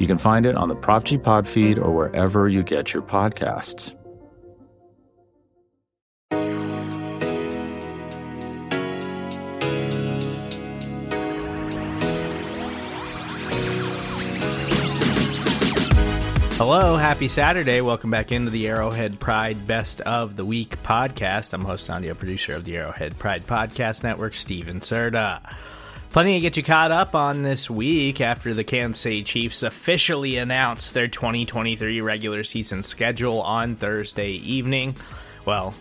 You can find it on the Prop G Pod feed or wherever you get your podcasts. Hello, happy Saturday. Welcome back into the Arrowhead Pride Best of the Week podcast. I'm host and audio producer of the Arrowhead Pride Podcast Network, Steven Serda. Plenty to get you caught up on this week after the Kansas City Chiefs officially announced their 2023 regular season schedule on Thursday evening. Well,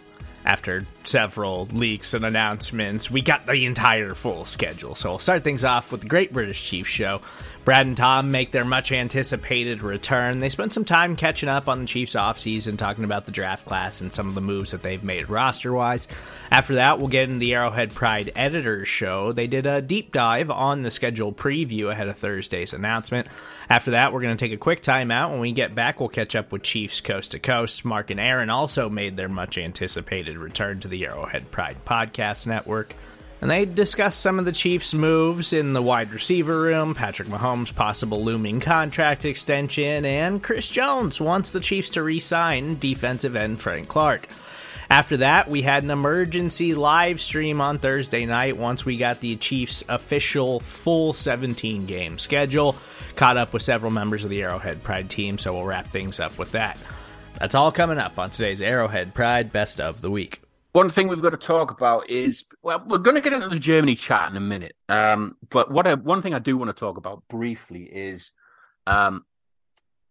after several leaks and announcements, we got the entire full schedule. So we'll start things off with the Great British Chiefs Show. Brad and Tom make their much anticipated return. They spent some time catching up on the Chiefs offseason, talking about the draft class and some of the moves that they've made roster wise. After that, we'll get in the Arrowhead Pride Editors Show. They did a deep dive on the schedule preview ahead of Thursday's announcement. After that, we're going to take a quick timeout. When we get back, we'll catch up with Chiefs Coast to Coast. Mark and Aaron also made their much anticipated return to the Arrowhead Pride Podcast Network. And they discussed some of the Chiefs' moves in the wide receiver room, Patrick Mahomes' possible looming contract extension, and Chris Jones wants the Chiefs to re sign defensive end Frank Clark. After that, we had an emergency live stream on Thursday night once we got the Chiefs' official full 17 game schedule. Caught up with several members of the Arrowhead Pride team, so we'll wrap things up with that. That's all coming up on today's Arrowhead Pride Best of the Week. One thing we've got to talk about is well, we're going to get into the Germany chat in a minute. Um, but what I, one thing I do want to talk about briefly is um,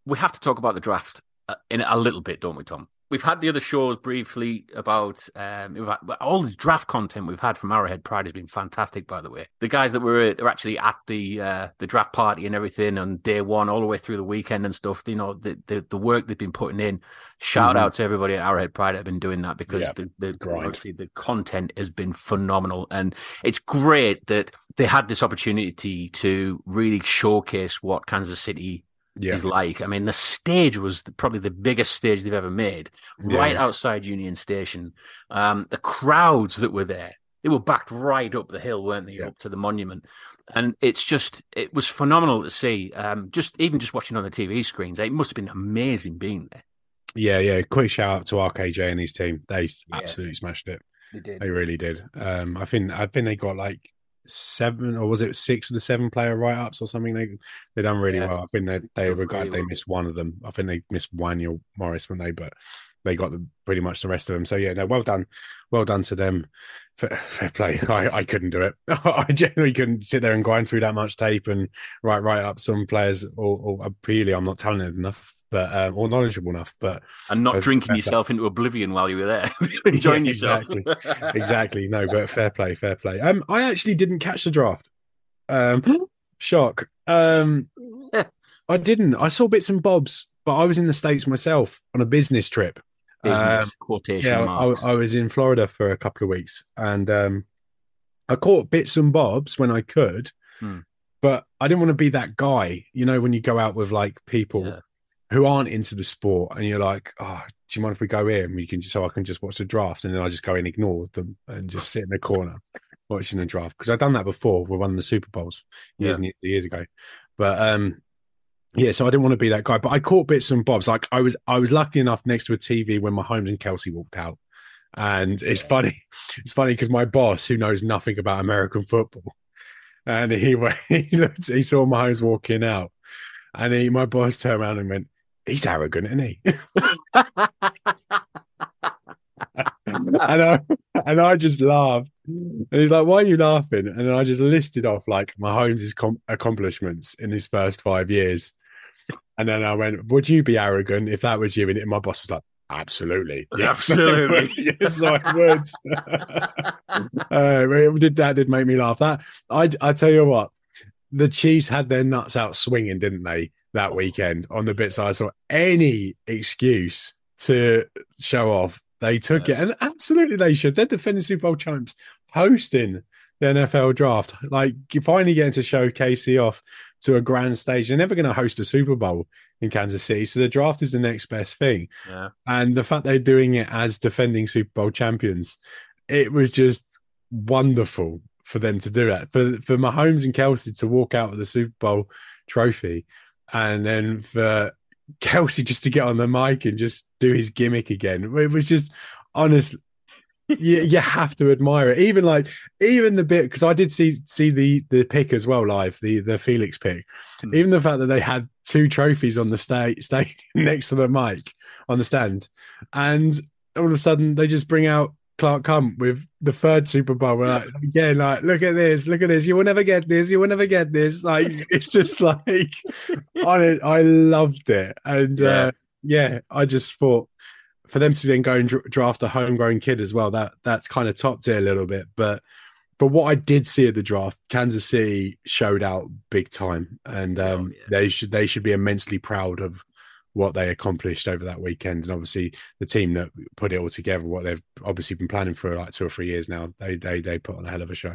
we have to talk about the draft uh, in a little bit, don't we, Tom? We've had the other shows briefly about um, had, all the draft content we've had from Arrowhead Pride has been fantastic. By the way, the guys that were are actually at the uh, the draft party and everything on day one, all the way through the weekend and stuff. You know, the the, the work they've been putting in. Shout mm-hmm. out to everybody at Arrowhead Pride that have been doing that because yeah, the the obviously the content has been phenomenal, and it's great that they had this opportunity to really showcase what Kansas City yeah. is like. I mean, the stage was probably the biggest stage they've ever made, yeah. right outside Union Station. Um, the crowds that were there, they were backed right up the hill, weren't they, yeah. up to the monument? And it's just, it was phenomenal to see. Um, just even just watching on the TV screens, it must have been amazing being there. Yeah, yeah. Quick shout out to RKJ and his team. They absolutely smashed it. They did. They really did. Um, I think I think they got like seven or was it six of the seven player write ups or something? They they done really yeah. well. I think they they regard they missed one of them. I think they missed Wanya Morris when they, but they got the, pretty much the rest of them. So yeah, no, well done, well done to them. Fair, fair play. I, I couldn't do it. I generally couldn't sit there and grind through that much tape and write write up some players. Or, or really, I'm not talented enough but um, or knowledgeable enough, but and not drinking yourself into oblivion while you were there, enjoying yeah, exactly. yourself. exactly. No, but fair play, fair play. Um, I actually didn't catch the draft. Um, shock. Um, I didn't. I saw bits and bobs, but I was in the states myself on a business trip. Business um, quotation yeah, I, I, was in Florida for a couple of weeks, and um, I caught bits and bobs when I could. Hmm. But I didn't want to be that guy, you know, when you go out with like people yeah who aren't into the sport and you're like, oh, do you mind if we go in? We can just, so I can just watch the draft and then I just go and ignore them and just sit in the corner watching the draft because I've done that before with one of the Super Bowls years yeah. and years ago. But um, yeah, so I didn't want to be that guy. But I caught bits and bobs. Like I was, I was lucky enough next to a TV when my Mahomes and Kelce walked out, and it's yeah. funny. It's funny because my boss, who knows nothing about American football, and he he looked, he saw Mahomes walking out, and he, my boss turned around and went, he's arrogant, isn't he? and I and I just laughed. And he's like, "Why are you laughing?" And I just listed off like Mahomes' com- accomplishments in his first five years. And then I went, "Would you be arrogant if that was you?" And my boss was like, "Absolutely, yes, absolutely, yes, I would." uh, did that did make me laugh. That I I tell you what, the Chiefs had their nuts out swinging, didn't they? That weekend on the bits I saw. Any excuse to show off, they took it, and absolutely they should. They're defending Super Bowl champs, hosting the NFL draft. Like you're finally getting to show KC off to a grand stage. They're never going to host a Super Bowl in Kansas City, so the draft is the next best thing. Yeah. And the fact they're doing it as defending Super Bowl champions, it was just wonderful for them to do that. For for Mahomes and Kelce to walk out with the Super Bowl trophy, and then for Kelce just to get on the mic and just do his gimmick again. It was just honestly you, you have to admire it. Even like even the bit because I did see see the the pick as well live, the the Felix pick. Mm. Even the fact that they had two trophies on the stage stay next to the mic on the stand, and all of a sudden they just bring out Clark Hunt with the third Super Bowl. We're like, again, like, look at this, look at this. You will never get this. You will never get this. Like, it's just like, I, I loved it. And yeah. Uh, yeah, I just thought for them to then go and draft a homegrown kid as well, that that's kind of topped it a little bit. But for what I did see at the draft, Kansas City showed out big time, and um, oh, yeah. they should they should be immensely proud of what they accomplished over that weekend. And obviously, the team that put it all together, what they've obviously been planning for like two or three years now, they they they put on a hell of a show.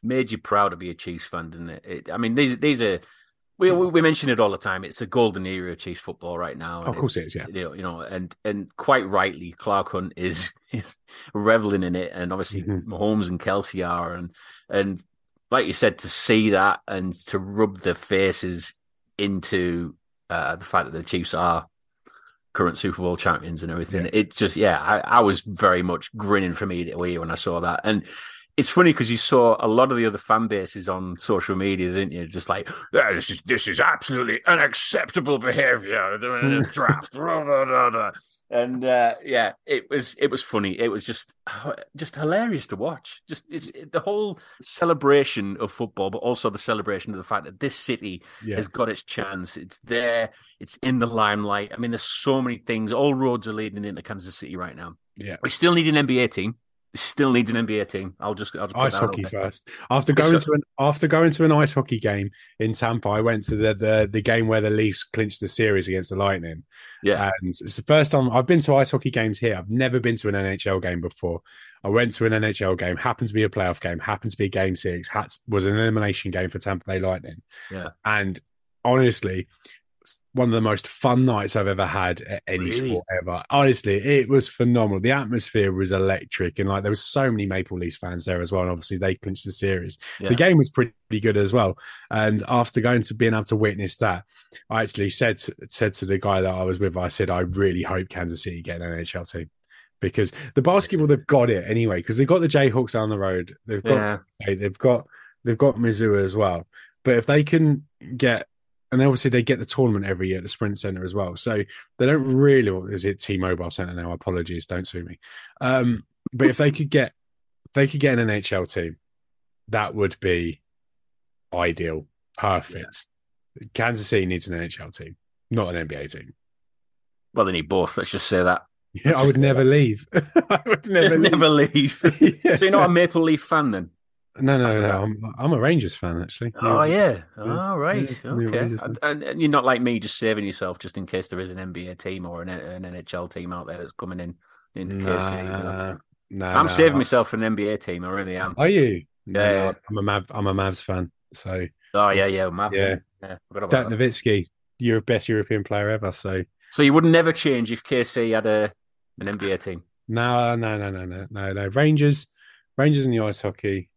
Made you proud to be a Chiefs fan, didn't it? it I mean, these these are we, we mention it all the time. It's a golden era of Chiefs football right now. of course, it is. Yeah, you know, and and quite rightly, Clark Hunt is is reveling in it, and obviously mm-hmm. Mahomes and Kelce are, and and like you said, to see that and to rub their faces into uh, the fact that the Chiefs are current Super Bowl champions and everything. Yeah. It just, yeah, I, I was very much grinning from ear to ear when I saw that, and it's funny because you saw a lot of the other fan bases on social media, didn't you? Just like yeah, this is this is absolutely unacceptable a draft, and uh, yeah, it was it was funny. It was just just hilarious to watch. Just it's it, the whole celebration of football, but also the celebration of the fact that this city yeah. has got its chance. It's there. It's in the limelight. I mean, there's so many things. All roads are leading into Kansas City right now. Yeah, we still need an NBA team still needs an NBA team. I'll just, I'll just ice hockey first. After going to an after going to an ice hockey game in Tampa, I went to the, the the game where the Leafs clinched the series against the Lightning. Yeah, and it's the first time I've been to ice hockey games here. I've never been to an NHL game before. I went to an NHL game, happened to be a playoff game, happened to be game six, had, was an elimination game for Tampa Bay Lightning. Yeah, and honestly, one of the most fun nights I've ever had at any really? sport ever. Honestly, it was phenomenal. The atmosphere was electric, and like there was so many Maple Leafs fans there as well. And obviously, they clinched the series. Yeah. The game was pretty good as well. And after going to being able to witness that, I actually said to, said to the guy that I was with, I said, I really hope Kansas City get an NHL team because the basketball they've got it anyway because they've got the Jayhawks down the road. They've got yeah. they've got they've got Missouri as well. But if they can get and obviously they get the tournament every year at the Sprint Center as well. So they don't really. Is it T-Mobile Center now? Apologies, don't sue me. Um, but if they could get, if they could get an NHL team, that would be ideal, perfect. Yeah. Kansas City needs an NHL team, not an NBA team. Well, they need both. Let's just say that. Yeah, I would never leave. I would never leave. never leave. So you're not a Maple Leaf fan then? No, no, no. I'm, I'm a Rangers fan actually. Oh yeah. yeah. Oh right. Yeah, okay. And, and, you're not like me, just saving yourself just in case there is an NBA team or an, an NHL team out there that's coming in into nah, KC. You know? nah, I'm nah, saving myself for an NBA team. I really am. Are you? Yeah. No, I'm a Mav. I'm a Mavs fan. So. Oh yeah, yeah, Mavs. Yeah. yeah Dirk Nowitzki, you're best European player ever. So. So you would never change if KC had a an NBA team. No, no, no, no, no, no, no. Rangers, Rangers in the ice hockey.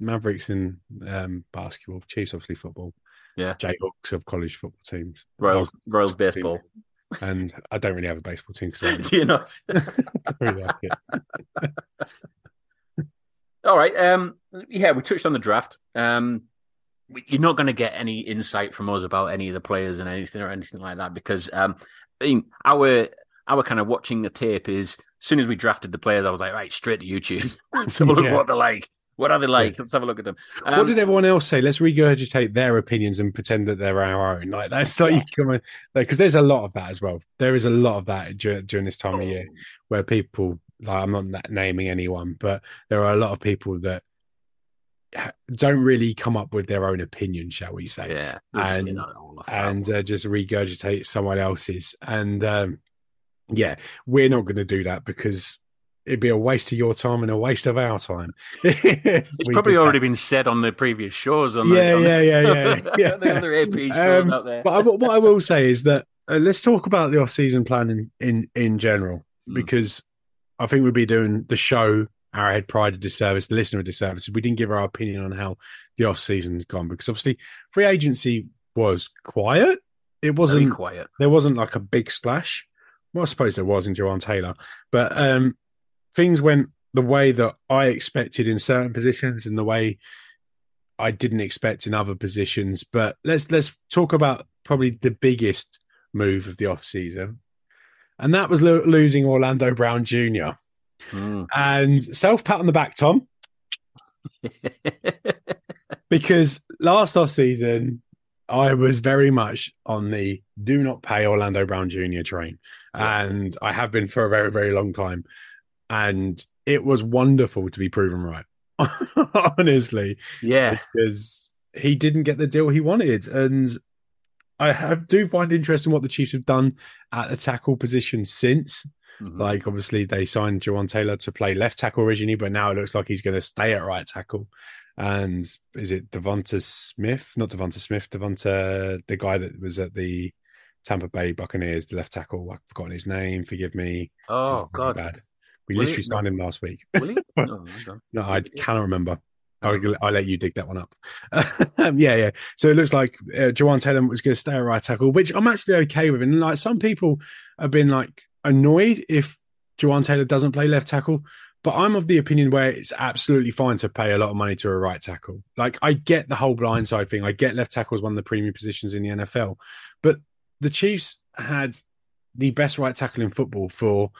Mavericks in um, basketball, Chiefs obviously football. Yeah, Jayhawks of college football teams. Royals, Royals baseball. And I don't really have a baseball team. Do you not? really like All right. Um, yeah, we touched on the draft. Um, you're not going to get any insight from us about any of the players and anything or anything like that because um, I mean, our our kind of watching the tape is as soon as we drafted the players, I was like, right, straight to YouTube. so look what they're like. What are they like? Let's have a look at them. Um, what did everyone else say? Let's regurgitate their opinions and pretend that they're our own. Like that's like you come because there's a lot of that as well. There is a lot of that during, during this time of year where people like I'm not naming anyone, but there are a lot of people that don't really come up with their own opinion, shall we say? Yeah, and and uh, just regurgitate someone else's. And um, yeah, we're not going to do that because it'd be a waste of your time and a waste of our time. it's probably already been said on the previous shows. On yeah, the, on yeah, the, yeah, yeah, yeah, the other AP shows um, out there. But I, what I will say is that uh, let's talk about the off-season plan in in, in general mm. because I think we'd be doing the show Arrowhead Pride a disservice, the listener a disservice. If we didn't give our opinion on how the off season's gone because obviously free agency was quiet. It wasn't Very quiet. There wasn't like a big splash. Well, I suppose there was in Jawaan Taylor, but um, things went the way that I expected in certain positions and the way I didn't expect in other positions. But let's let's talk about probably the biggest move of the off season, and that was lo- losing Orlando Brown Jr. Mm. And self pat on the back, Tom. because last off season, I was very much on the do not pay Orlando Brown Jr. train. Yeah. And I have been for a very, very long time. And it was wonderful to be proven right. Honestly. Yeah. Because he didn't get the deal he wanted. And I have, do find interesting what the Chiefs have done at the tackle position since. Mm-hmm. Like obviously they signed Jawaan Taylor to play left tackle originally, but now it looks like he's going to stay at right tackle. And is it Devonta Smith? Not Devonta Smith, Devonta, the guy that was at the Tampa Bay Buccaneers, the left tackle. I've forgotten his name. Forgive me. Oh God, bad. We Will literally he? signed him last week. Will no, no, I cannot remember. I'll, I'll, let you dig that one up. yeah, yeah. So it looks like uh, Jawaan Taylor was going to stay at right tackle, which I'm actually okay with. And like some people have been like annoyed if Jawaan Taylor doesn't play left tackle, but I'm of the opinion where it's absolutely fine to pay a lot of money to a right tackle. Like I get the whole blindside thing. I get left tackle is one of the premium positions in the NFL, but the Chiefs had the best right tackle in football for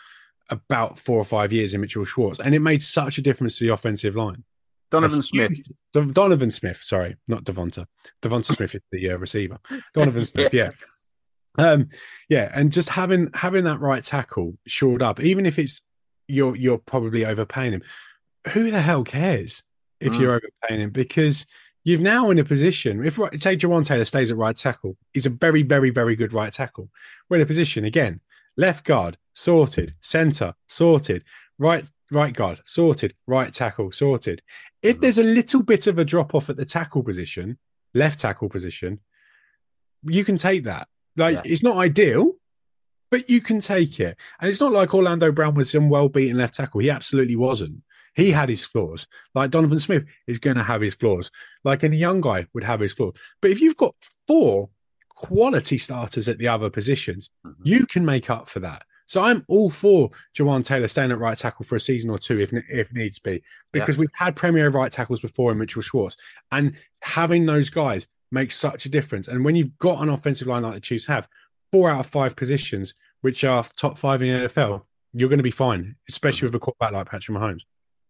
about four or five years in Mitchell Schwartz, and it made such a difference to the offensive line. Donovan Smith. Donovan Smith, sorry, not Devonta. Devonta Smith is the uh, receiver. Donovan Smith, yeah. Um, yeah, and just having having that right tackle shored up, even if it's you're you're probably overpaying him. Who the hell cares if mm. you're overpaying him? Because you've now in a position. If say Jawaan Taylor stays at right tackle, he's a very very very good right tackle. We're in a position again. Left guard sorted, center sorted, right right guard sorted, right tackle sorted. If mm. there's a little bit of a drop off at the tackle position, left tackle position, you can take that like yeah. it's not ideal, but you can take it. And it's not like Orlando Brown was some well beaten left tackle. He absolutely wasn't. He had his flaws. Like Donovan Smith is going to have his flaws. Like any young guy would have his flaws. But if you've got four quality starters at the other positions, mm-hmm. you can make up for that. So I'm all for Jawaan Taylor staying at right tackle for a season or two if if needs be, because yeah. we've had premier right tackles before in Mitchell Schwartz, and having those guys makes such a difference. And when you've got an offensive line like the Chiefs have, four out of five positions, which are top five in the NFL, you're going to be fine, especially with a quarterback like Patrick Mahomes.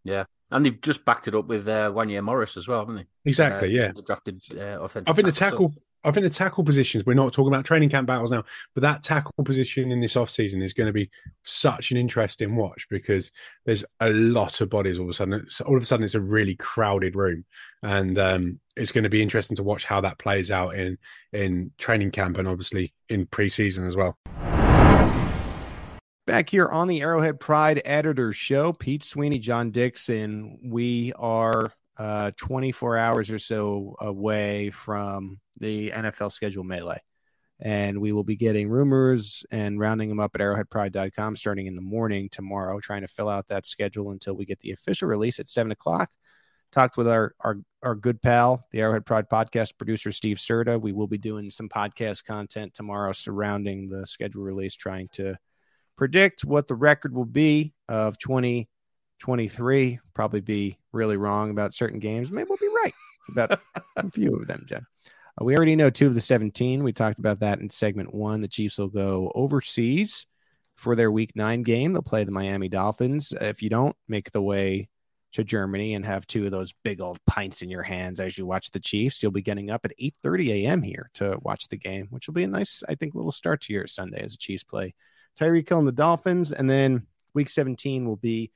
Yeah. And they've just backed it up with uh, Wanya Morris as well, haven't they? Exactly, uh, yeah. The drafted uh, offensive I think the tackle, so. I think the tackle positions, we're not talking about training camp battles now, but that tackle position in this offseason is going to be such an interesting watch because there's a lot of bodies all of a sudden. All of a sudden, it's a really crowded room. And um, it's going to be interesting to watch how that plays out in, in training camp and obviously in preseason as well. Back here on the Arrowhead Pride Editor Show, Pete Sweeney, John Dixon. We are uh, 24 hours or so away from the NFL schedule melee. And we will be getting rumors and rounding them up at arrowheadpride.com starting in the morning tomorrow, trying to fill out that schedule until we get the official release at seven o'clock. Talked with our, our, our good pal, the Arrowhead Pride podcast producer, Steve Serda. We will be doing some podcast content tomorrow surrounding the schedule release, trying to predict what the record will be of 20- 23. Probably be really wrong about certain games. Maybe we'll be right about a few of them, Jen. Uh, we already know two of the 17. We talked about that in segment one. The Chiefs will go overseas for their week nine game. They'll play the Miami Dolphins. If you don't make the way to Germany and have two of those big old pints in your hands as you watch the Chiefs, you'll be getting up at 8:30 a.m. here to watch the game, which will be a nice, I think, little start to your Sunday as the Chiefs play Tyreek Hill and the Dolphins. And then week 17 will be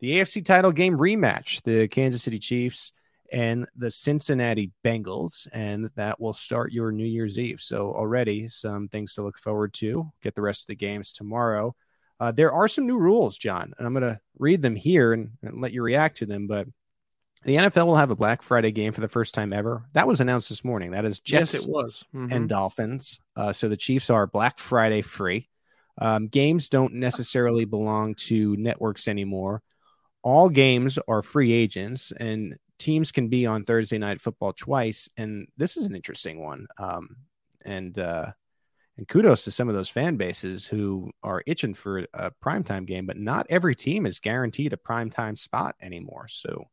the AFC title game rematch, the Kansas City Chiefs and the Cincinnati Bengals, and that will start your New Year's Eve. So already some things to look forward to. Get the rest of the games tomorrow. Uh, there are some new rules, John, and I'm going to read them here and, and let you react to them. But the NFL will have a Black Friday game for the first time ever. That was announced this morning. That is Jets yes, it was. Mm-hmm. and Dolphins. Uh, so the Chiefs are Black Friday free. Um, games don't necessarily belong to networks anymore. All games are free agents, and teams can be on Thursday night football twice. And this is an interesting one. Um, and uh, and kudos to some of those fan bases who are itching for a primetime game, but not every team is guaranteed a primetime spot anymore. So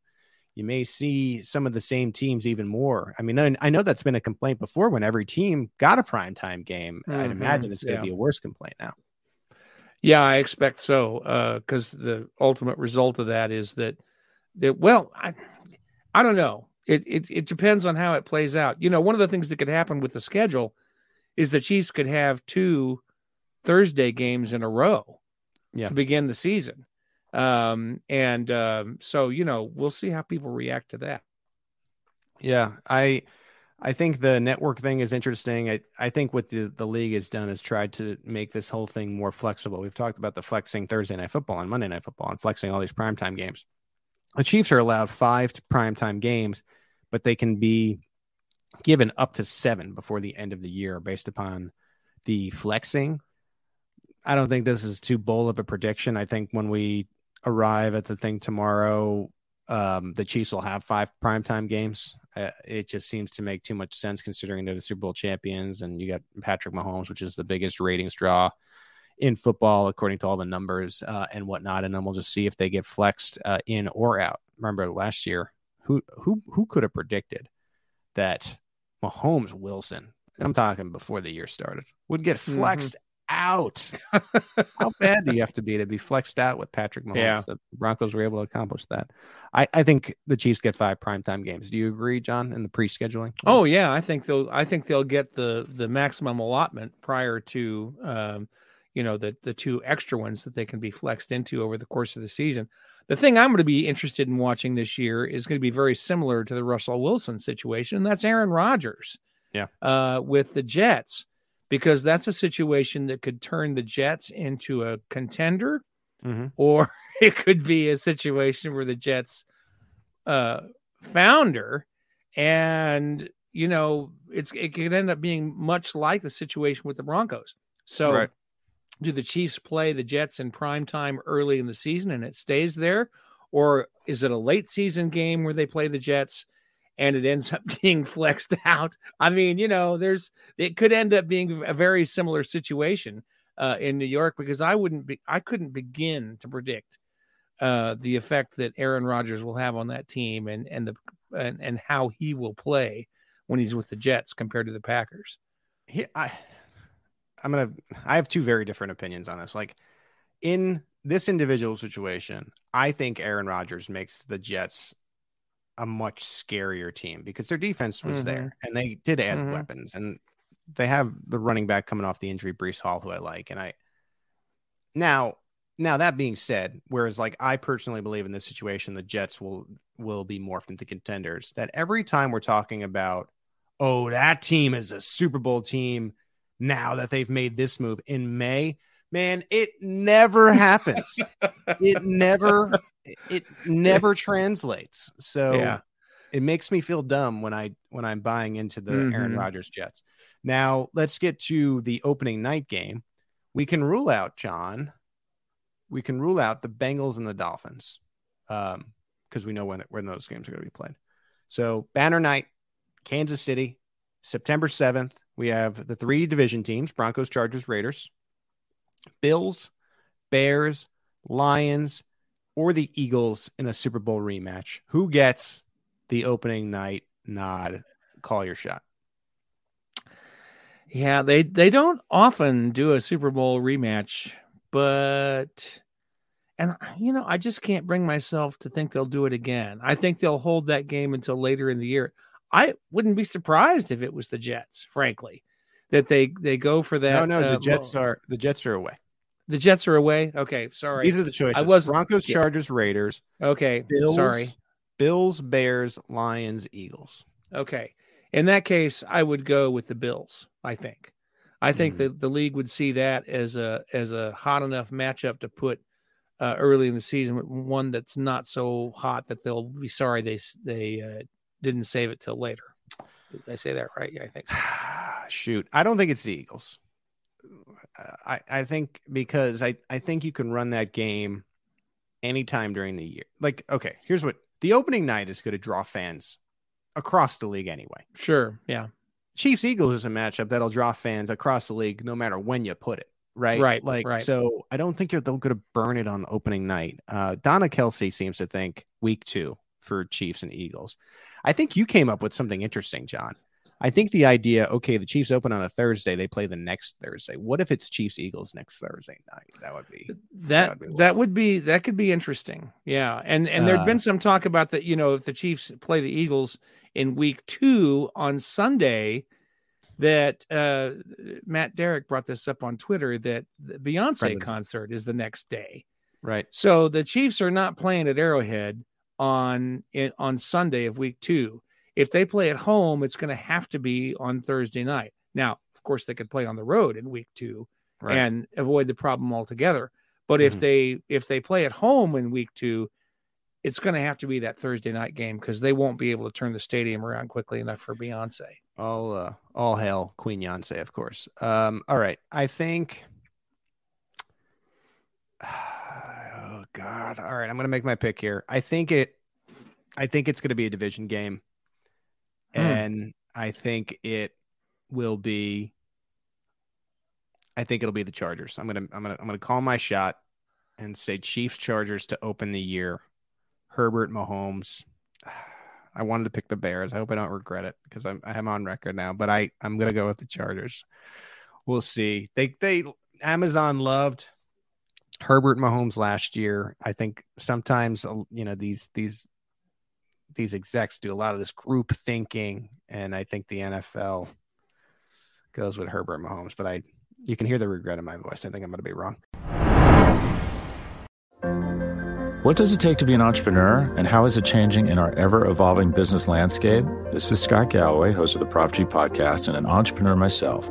you may see some of the same teams even more. I mean, I know that's been a complaint before when every team got a primetime game. Mm-hmm. I'd imagine it's going to yeah. be a worse complaint now. Yeah, I expect so. Because uh, the ultimate result of that is that, that well, I, I don't know. It, it it depends on how it plays out. You know, one of the things that could happen with the schedule is the Chiefs could have two Thursday games in a row yeah. to begin the season. Um, and um, so you know, we'll see how people react to that. Yeah, I I think the network thing is interesting. I, I think what the, the league has done is tried to make this whole thing more flexible. We've talked about the flexing Thursday night football and Monday night football and flexing all these primetime games. The Chiefs are allowed five primetime games, but they can be given up to seven before the end of the year based upon the flexing. I don't think this is too bold of a prediction. I think when we arrive at the thing tomorrow, um, the Chiefs will have five primetime games. Uh, it just seems to make too much sense considering they're the Super Bowl champions and you got Patrick Mahomes, which is the biggest ratings draw in football according to all the numbers uh, and whatnot. And then we'll just see if they get flexed uh, in or out. Remember last year, who who who could have predicted that Mahomes Wilson, I'm talking before the year started, would get mm-hmm. flexed. Out. How bad do you have to be to be flexed out with Patrick Mahomes? Yeah. The Broncos were able to accomplish that. I, I think the Chiefs get five primetime games. Do you agree, John, in the pre-scheduling? Oh yeah, I think they'll I think they'll get the the maximum allotment prior to um, you know the the two extra ones that they can be flexed into over the course of the season. The thing I'm going to be interested in watching this year is going to be very similar to the Russell Wilson situation, and that's Aaron Rodgers. Yeah. Uh, with the Jets, because that's a situation that could turn the Jets into a contender, mm-hmm. or it could be a situation where the Jets uh, founder and you know it's it could end up being much like the situation with the Broncos. So right do the Chiefs play the Jets in prime time early in the season and it stays there? Or is it a late season game where they play the Jets and it ends up being flexed out? I mean, you know, there's it could end up being a very similar situation uh, in New York because I wouldn't be I couldn't begin to predict uh, the effect that Aaron Rodgers will have on that team and and the and, and how he will play when he's with the Jets compared to the Packers. He, I I'm gonna I have two very different opinions on this. Like in this individual situation, I think Aaron Rodgers makes the Jets a much scarier team because their defense was mm-hmm. there and they did add mm-hmm. weapons and they have the running back coming off the injury, Breece Hall, who I like. And I now now that being said, whereas like I personally believe in this situation, the Jets will will be morphed into contenders. That every time we're talking about, oh, that team is a Super Bowl team now that they've made this move in May. Man, it never happens. it never it never translates. So yeah. it makes me feel dumb when I when I'm buying into the mm-hmm. Aaron Rodgers Jets. Now, let's get to the opening night game. We can rule out John. We can rule out the Bengals and the Dolphins. Um because we know when when those games are going to be played. So, banner night, Kansas City, September 7th. We have the three division teams Broncos, Chargers, Raiders, Bills, Bears, Lions, or the Eagles in a Super Bowl rematch. Who gets the opening night nod? Call your shot. Yeah, they they don't often do a Super Bowl rematch, but and you know, I just can't bring myself to think they'll do it again. I think they'll hold that game until later in the year. I wouldn't be surprised if it was the Jets, frankly, that they they go for that. No, no, uh, the Jets are the Jets are away. The Jets are away. Okay, sorry. These are the choices. I was Broncos, yeah. Chargers, Raiders. Okay, Bills, sorry. Bills, Bears, Lions, Eagles. Okay. In that case, I would go with the Bills, I think. I think mm-hmm. that the league would see that as a as a hot enough matchup to put uh, early in the season, one that's not so hot that they'll be sorry they they uh, didn't save it till later. Did I say that right? Yeah, I think. So. Shoot, I don't think it's the Eagles. I I think because I I think you can run that game anytime during the year. Like, okay, here's what the opening night is going to draw fans across the league anyway. Sure. Yeah. Chiefs Eagles is a matchup that'll draw fans across the league no matter when you put it. Right. Right. Like, right. so I don't think they're, they're going to burn it on opening night. Uh, Donna Kelce seems to think week two for Chiefs and Eagles. I think you came up with something interesting, John. I think the idea, okay, the Chiefs open on a Thursday, they play the next Thursday. What if it's Chiefs Eagles next Thursday night? That would be that that would be, that, would be that could be interesting. Yeah. And and there'd uh, been some talk about that, you know, if the Chiefs play the Eagles in week 2 on Sunday that uh Matt Derrick brought this up on Twitter that the Beyonce concert is the next day. Right. So the Chiefs are not playing at Arrowhead on on Sunday of week 2 if they play at home, it's going to have to be on Thursday night. Now, of course, they could play on the road in week two right. and avoid the problem altogether. But mm-hmm. if they if they play at home in week two, it's going to have to be that Thursday night game because they won't be able to turn the stadium around quickly enough for Beyonce. All uh, all hail Queen Beyonce, of course. Um, all right, I think. Oh God! All right, I'm going to make my pick here. I think it. I think it's going to be a division game. Hmm. and I think it will be. I think it'll be the Chargers. I'm gonna I'm gonna I'm gonna call my shot and say Chiefs Chargers to open the year. Herbert Mahomes. I wanted to pick the Bears. I hope I don't regret it because I'm I'm on record now. But I I'm gonna go with the Chargers. We'll see. They they Amazon loved Herbert Mahomes last year. I think sometimes you know these these these execs do a lot of this group thinking, and I think the NFL goes with Herbert Mahomes. But I, you can hear the regret in my voice. I think I'm going to be wrong. What does it take to be an entrepreneur, and how is it changing in our ever evolving business landscape? This is Scott Galloway, host of the Prop G podcast, and an entrepreneur myself.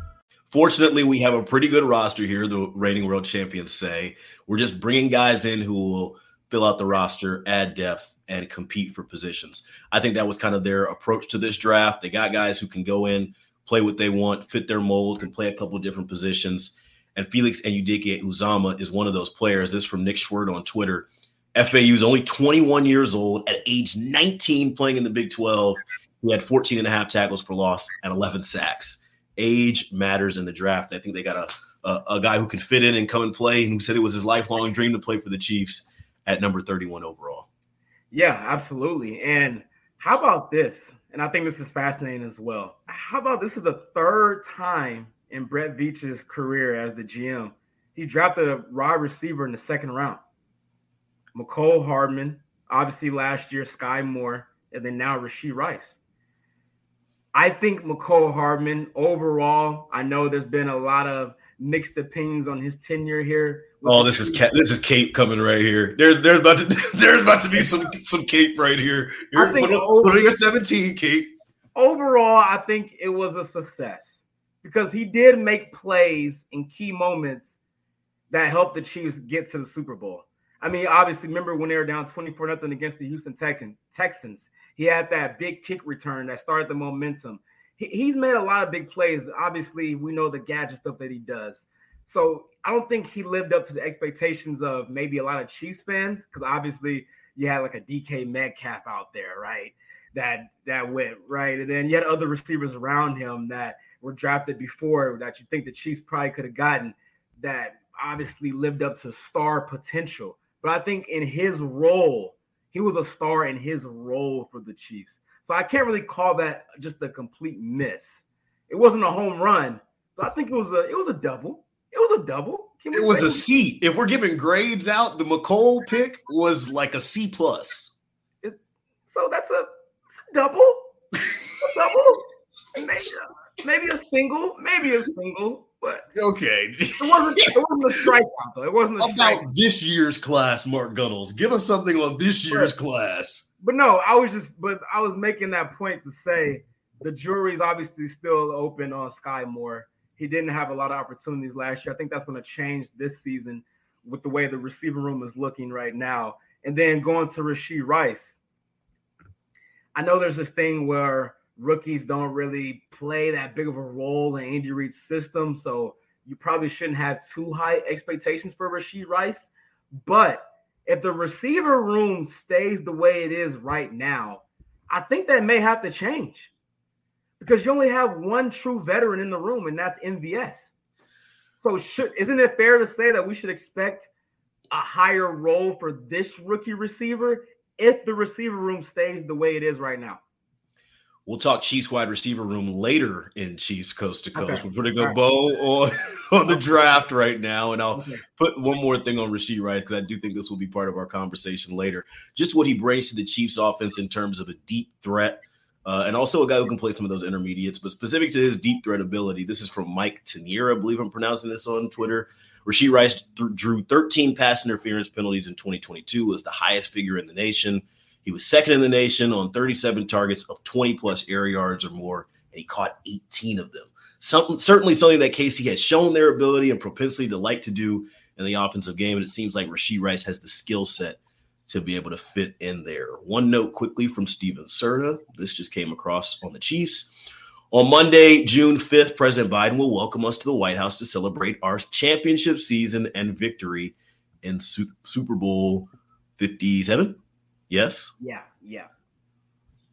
Fortunately, we have a pretty good roster here, the reigning world champions say. We're just bringing guys in who will fill out the roster, add depth, and compete for positions. I think that was kind of their approach to this draft. They got guys who can go in, play what they want, fit their mold, can play a couple of different positions. And Felix Anudike-Uzomah is one of those players. This from Nick Schwert on Twitter. FAU is only 21 years old at age 19 playing in the Big 12. He had 14 and a half tackles for loss and 11 sacks. Age matters in the draft. I think they got a, a, a guy who can fit in and come and play, and who said it was his lifelong dream to play for the Chiefs at number 31 overall. Yeah, absolutely. And how about this? And I think this is fascinating as well. How about this is the third time in Brett Veach's career as the GM he dropped a wide receiver in the second round. Mecole Hardman, obviously last year, Skyy Moore, and then now Rashee Rice. I think Mecole Hardman overall, I know there's been a lot of mixed opinions on his tenure here. Oh, this is this is Cape coming right here. There's there's about to there's about to be some some Cape right here. You're, I think put, over, put on your 17, Cape. Overall, I think it was a success because he did make plays in key moments that helped the Chiefs get to the Super Bowl. I mean, obviously, remember when they were down 24 nothing against the Houston Texans? He had that big kick return that started the momentum. he's made a lot of big plays. Obviously, we know the gadget stuff that he does. So I don't think he lived up to the expectations of maybe a lot of Chiefs fans because obviously you had like a DK Metcalf out there, right? That that went right, and then you had other receivers around him that were drafted before that you think the Chiefs probably could have gotten that obviously lived up to star potential. But I think in his role, he was a star in his role for the Chiefs. So I can't really call that just a complete miss. It wasn't a home run, but I think it was a it was a double. It was a double. It was a C. If we're giving grades out, the Mecole pick was like a C plus. So that's a, a double. a double. Maybe, maybe a single. Maybe a single. But okay, it wasn't. It wasn't a strikeout though. It wasn't a about strikeout. this year's class, Mark Gunnels. Give us something on this year's class. But no, I was just. But I was making that point to say the jury's obviously still open on Skyy Moore. He didn't have a lot of opportunities last year. I think that's going to change this season with the way the receiver room is looking right now. And then going to Rashee Rice. I know there's this thing where rookies don't really play that big of a role in Andy Reid's system. So you probably shouldn't have too high expectations for Rashee Rice. But if the receiver room stays the way it is right now, I think that may have to change because you only have one true veteran in the room, and that's MVS. So should isn't it fair to say that we should expect a higher role for this rookie receiver if the receiver room stays the way it is right now? We'll talk Chiefs wide receiver room later in Chiefs Coast to Coast. Okay. We're going to go right. bow on, on the draft right now. And I'll okay. put one more thing on Rashee Rice because I do think this will be part of our conversation later. Just what he brings to the Chiefs offense in terms of a deep threat. Uh, and also a guy who can play some of those intermediates, but specific to his deep threat ability. This is from Mike Tanier, I believe I'm pronouncing this on Twitter. Rashee Rice th- drew 13 pass interference penalties in 2022, was the highest figure in the nation. He was second in the nation on 37 targets of 20 plus air yards or more, and he caught 18 of them. Something certainly something that KC has shown their ability and propensity to like to do in the offensive game, and it seems like Rashee Rice has the skill set to be able to fit in there. One note quickly from Steven Serda. This just came across on the Chiefs. On Monday, June 5th, President Biden will welcome us to the White House to celebrate our championship season and victory in Super Bowl 57. Yes. Yeah. Yeah.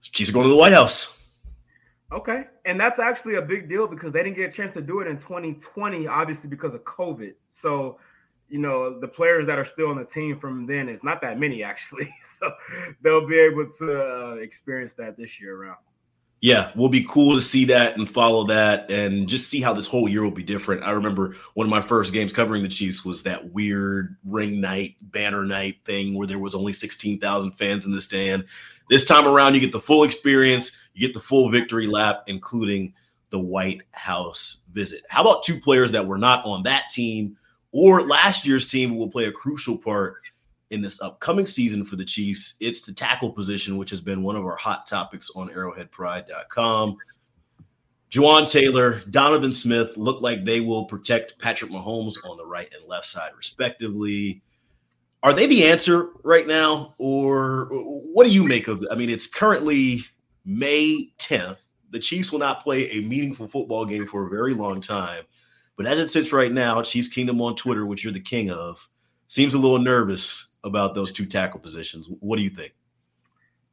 Chiefs are going to the White House. Okay. And that's actually a big deal because they didn't get a chance to do it in 2020, obviously because of COVID. So, you know, the players that are still on the team from then is not that many actually. So they'll be able to uh, experience that this year around yeah, we'll be cool to see that and follow that and just see how this whole year will be different. I remember one of my first games covering the Chiefs was that weird ring night, banner night thing where there was only 16,000 fans in the stand. This time around, you get the full experience, you get the full victory lap, including the White House visit. How about two players that were not on that team or last year's team will play a crucial part in this upcoming season for the Chiefs. It's the tackle position, which has been one of our hot topics on arrowheadpride.com. Jawaan Taylor, Donovan Smith look like they will protect Patrick Mahomes on the right and left side, respectively. Are they the answer right now? Or what do you make of it? I mean, it's currently May 10th. The Chiefs will not play a meaningful football game for a very long time. But as it sits right now, Chiefs Kingdom on Twitter, which you're the king of, seems a little nervous about those two tackle positions. What do you think?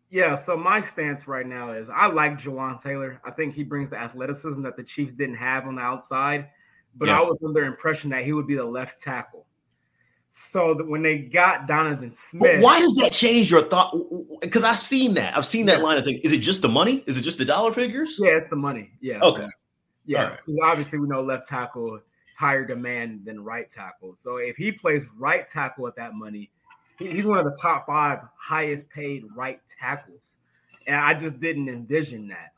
Yeah, so my stance right now is I like Jawaan Taylor. I think he brings the athleticism that the Chiefs didn't have on the outside, but yeah. I was under impression that he would be the left tackle. So that when they got Donovan Smith, but why does that change your thought? Because I've seen that. I've seen that line of thing. Is it just the money? Is it just the dollar figures? Yeah, it's the money. Yeah. Okay. Yeah. Right. Obviously, we know left tackle is higher demand than right tackle. So if he plays right tackle at that money, he's one of the top five highest paid right tackles. And I just didn't envision that.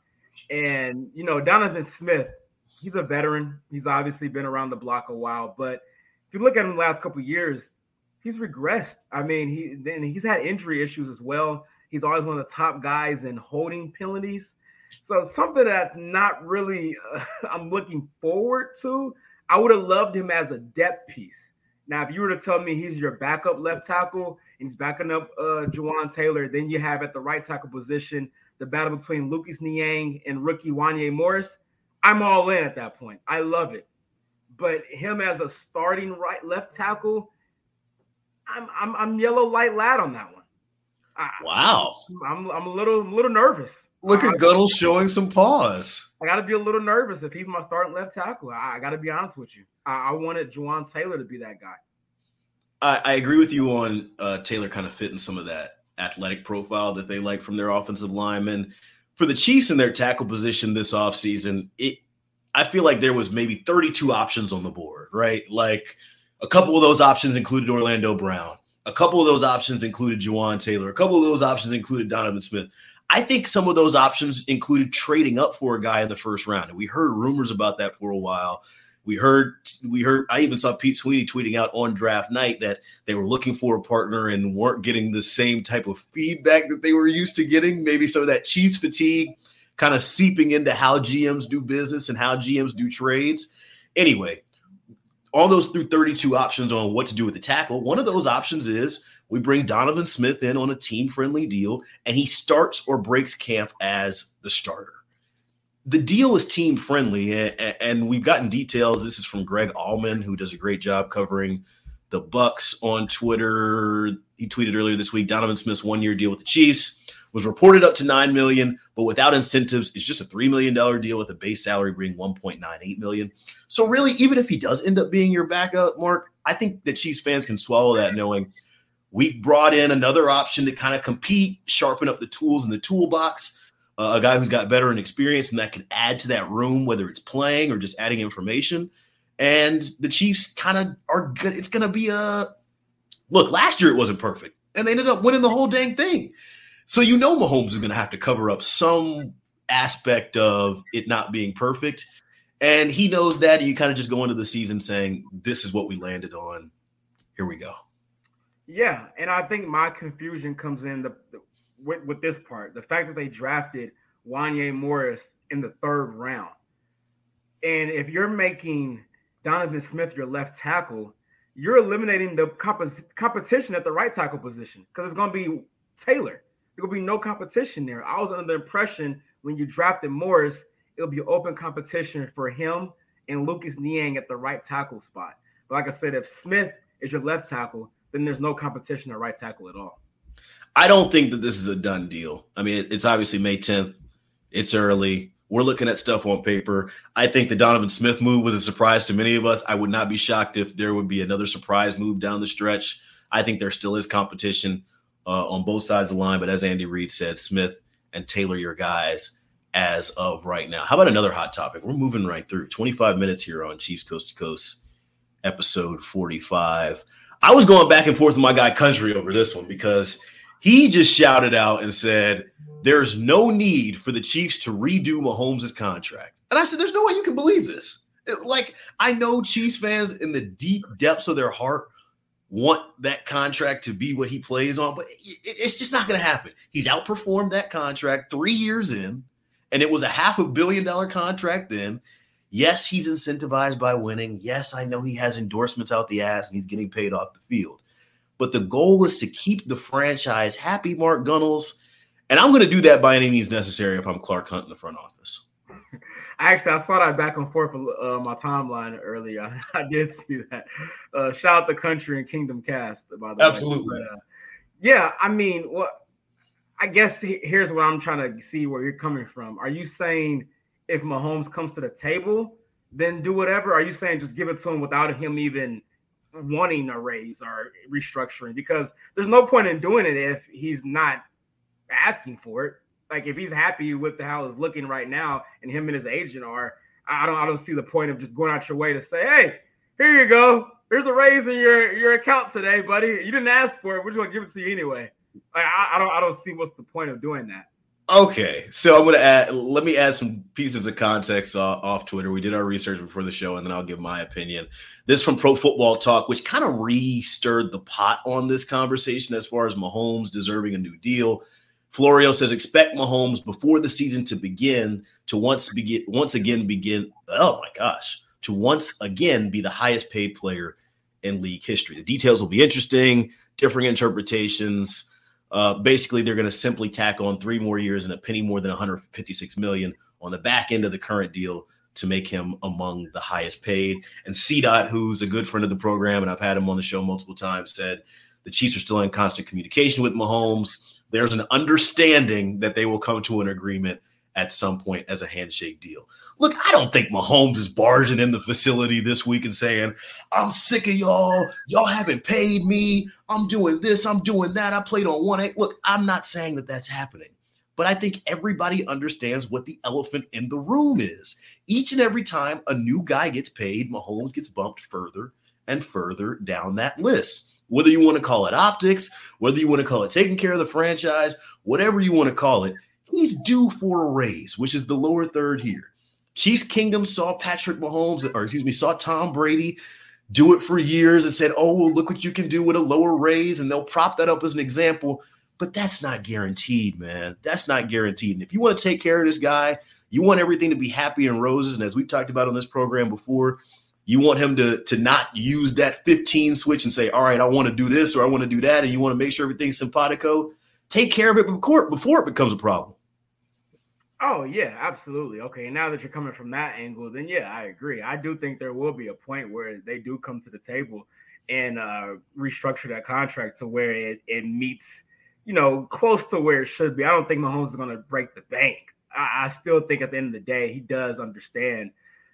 And, you know, Donovan Smith, he's a veteran. He's obviously been around the block a while. But if you look at him the last couple years, he's regressed. I mean, he then he's had injury issues as well. He's always one of the top guys in holding penalties. So something that's not really uh, I'm looking forward to. I would have loved him as a depth piece. Now, if you were to tell me he's your backup left tackle and he's backing up uh Jawaan Taylor. Then you have at the right tackle position the battle between Lucas Niang and rookie Wanya Morris. I'm all in at that point. I love it. But him as a starting right left tackle, I'm I'm I'm yellow light lad on that one. I, wow. I'm I'm a little a little nervous. Look at Gunnels showing some pause. I got to be a little nervous if he's my starting left tackle. I, I got to be honest with you. I, I, wanted Jawaan Taylor to be that guy. I, I agree with you on uh, Taylor kind of fitting some of that athletic profile that they like from their offensive linemen. For the Chiefs in their tackle position this offseason, it I feel like there was maybe 32 options on the board, right? Like a couple of those options included Orlando Brown. A couple of those options included Jawaan Taylor. A couple of those options included Donovan Smith. I think some of those options included trading up for a guy in the first round. And we heard rumors about that for a while. We heard, we heard, I even saw Pete Sweeney tweeting out on draft night that they were looking for a partner and weren't getting the same type of feedback that they were used to getting. Maybe some of that Chiefs fatigue kind of seeping into how GMs do business and how GMs do trades. Anyway, all those through 32 options on what to do with the tackle. One of those options is we bring Donovan Smith in on a team friendly deal, and he starts or breaks camp as the starter. The deal is team friendly, and we've gotten details. This is from Greg Auman, who does a great job covering the Bucs on Twitter. He tweeted earlier this week Donovan Smith's one year deal with the Chiefs was reported up to nine million, but without incentives, it's just a three million dollar deal with a base salary being 1.98 million. So really, even if he does end up being your backup, Mark, I think that Chiefs fans can swallow that knowing we brought in another option to kind of compete, sharpen up the tools in the toolbox. Uh, a guy who's got veteran experience and that can add to that room, whether it's playing or just adding information. And the Chiefs kind of are good. It's going to be a look. Last year it wasn't perfect, and they ended up winning the whole dang thing. So you know Mahomes is going to have to cover up some aspect of it not being perfect. And he knows that. You kind of just go into the season saying, this is what we landed on. Here we go. Yeah, and I think my confusion comes in the, the with, with this part, the fact that they drafted Wanya Morris in the third round, and if you're making Donovan Smith your left tackle, you're eliminating the comp- competition at the right tackle position because it's going to be Taylor. There will be no competition there. I was under the impression when you drafted Morris, it'll be open competition for him and Lucas Niang at the right tackle spot. But like I said, if Smith is your left tackle, then there's no competition at right tackle at all. I don't think that this is a done deal. I mean, it's obviously May 10th. It's early. We're looking at stuff on paper. I think the Donovan Smith move was a surprise to many of us. I would not be shocked if there would be another surprise move down the stretch. I think there still is competition uh, on both sides of the line. But as Andy Reid said, Smith and Taylor, your guys as of right now. How about another hot topic? We're moving right through 25 minutes here on Chiefs Coast to Coast, episode 45. I was going back and forth with my guy Country over this one because he just shouted out and said, There's no need for the Chiefs to redo Mahomes' contract. And I said, There's no way you can believe this. Like, I know Chiefs fans in the deep depths of their heart want that contract to be what he plays on, but it's just not going to happen. He's outperformed that contract three years in, and it was a half a billion dollar contract then. Yes, he's incentivized by winning. Yes, I know he has endorsements out the ass and he's getting paid off the field. But the goal is to keep the franchise happy, Mark Gunnels. And I'm going to do that by any means necessary if I'm Clark Hunt in the front office. Actually, I saw that back and forth uh, my timeline earlier. I, did see that. Uh, shout out the country and Kingdom Cast, by the Absolutely. way. But, uh, yeah, I mean, what? I guess here's what I'm trying to see where you're coming from. Are you saying if Mahomes comes to the table, then do whatever? Are you saying just give it to him without him even wanting a raise or restructuring? Because there's no point in doing it if he's not asking for it. Like if he's happy with the how it's looking right now, and him and his agent are, I don't, I don't see the point of just going out your way to say, "Hey, here you go. Here's a raise in your your account today, buddy. You didn't ask for it. We're just gonna give it to you anyway." Like, I, I don't, I don't see what's the point of doing that. Okay, so I'm gonna add. Let me add some pieces of context off, off, Twitter. We did our research before the show, and then I'll give my opinion. This from Pro Football Talk, which kind of re-stirred the pot on this conversation as far as Mahomes deserving a new deal. Florio says expect Mahomes before the season to begin to once begin once again begin. Oh my gosh, to once again be the highest paid player in league history. The details will be interesting. differing interpretations. Uh, basically, they're going to simply tack on three more years and a penny more than 156 million on the back end of the current deal to make him among the highest paid. And CDOT, who's a good friend of the program, and I've had him on the show multiple times, said the Chiefs are still in constant communication with Mahomes. There's an understanding that they will come to an agreement at some point as a handshake deal. Look, I don't think Mahomes is barging in the facility this week and saying, I'm sick of y'all. Y'all haven't paid me. I'm doing this. I'm doing that. I played on one. Look, I'm not saying that that's happening, but I think everybody understands what the elephant in the room is. Each and every time a new guy gets paid, Mahomes gets bumped further and further down that list. Whether you want to call it optics, whether you want to call it taking care of the franchise, whatever you want to call it, he's due for a raise, which is the lower third here. Chiefs Kingdom saw Patrick Mahomes, or excuse me, saw Tom Brady do it for years and said, oh, well, look what you can do with a lower raise. And they'll prop that up as an example. But that's not guaranteed, man. That's not guaranteed. And if you want to take care of this guy, you want everything to be happy and roses. And as we've talked about on this program before, you want him to, to not use that 15 switch and say, all right, I want to do this or I want to do that. And you want to make sure everything's simpatico. Take care of it before, before it becomes a problem. Oh yeah, absolutely. Okay, now that you're coming from that angle, then yeah, I agree. I do think there will be a point where they do come to the table and uh, restructure that contract to where it, it meets, you know, close to where it should be. I don't think Mahomes is going to break the bank. I, I still think at the end of the day, he does understand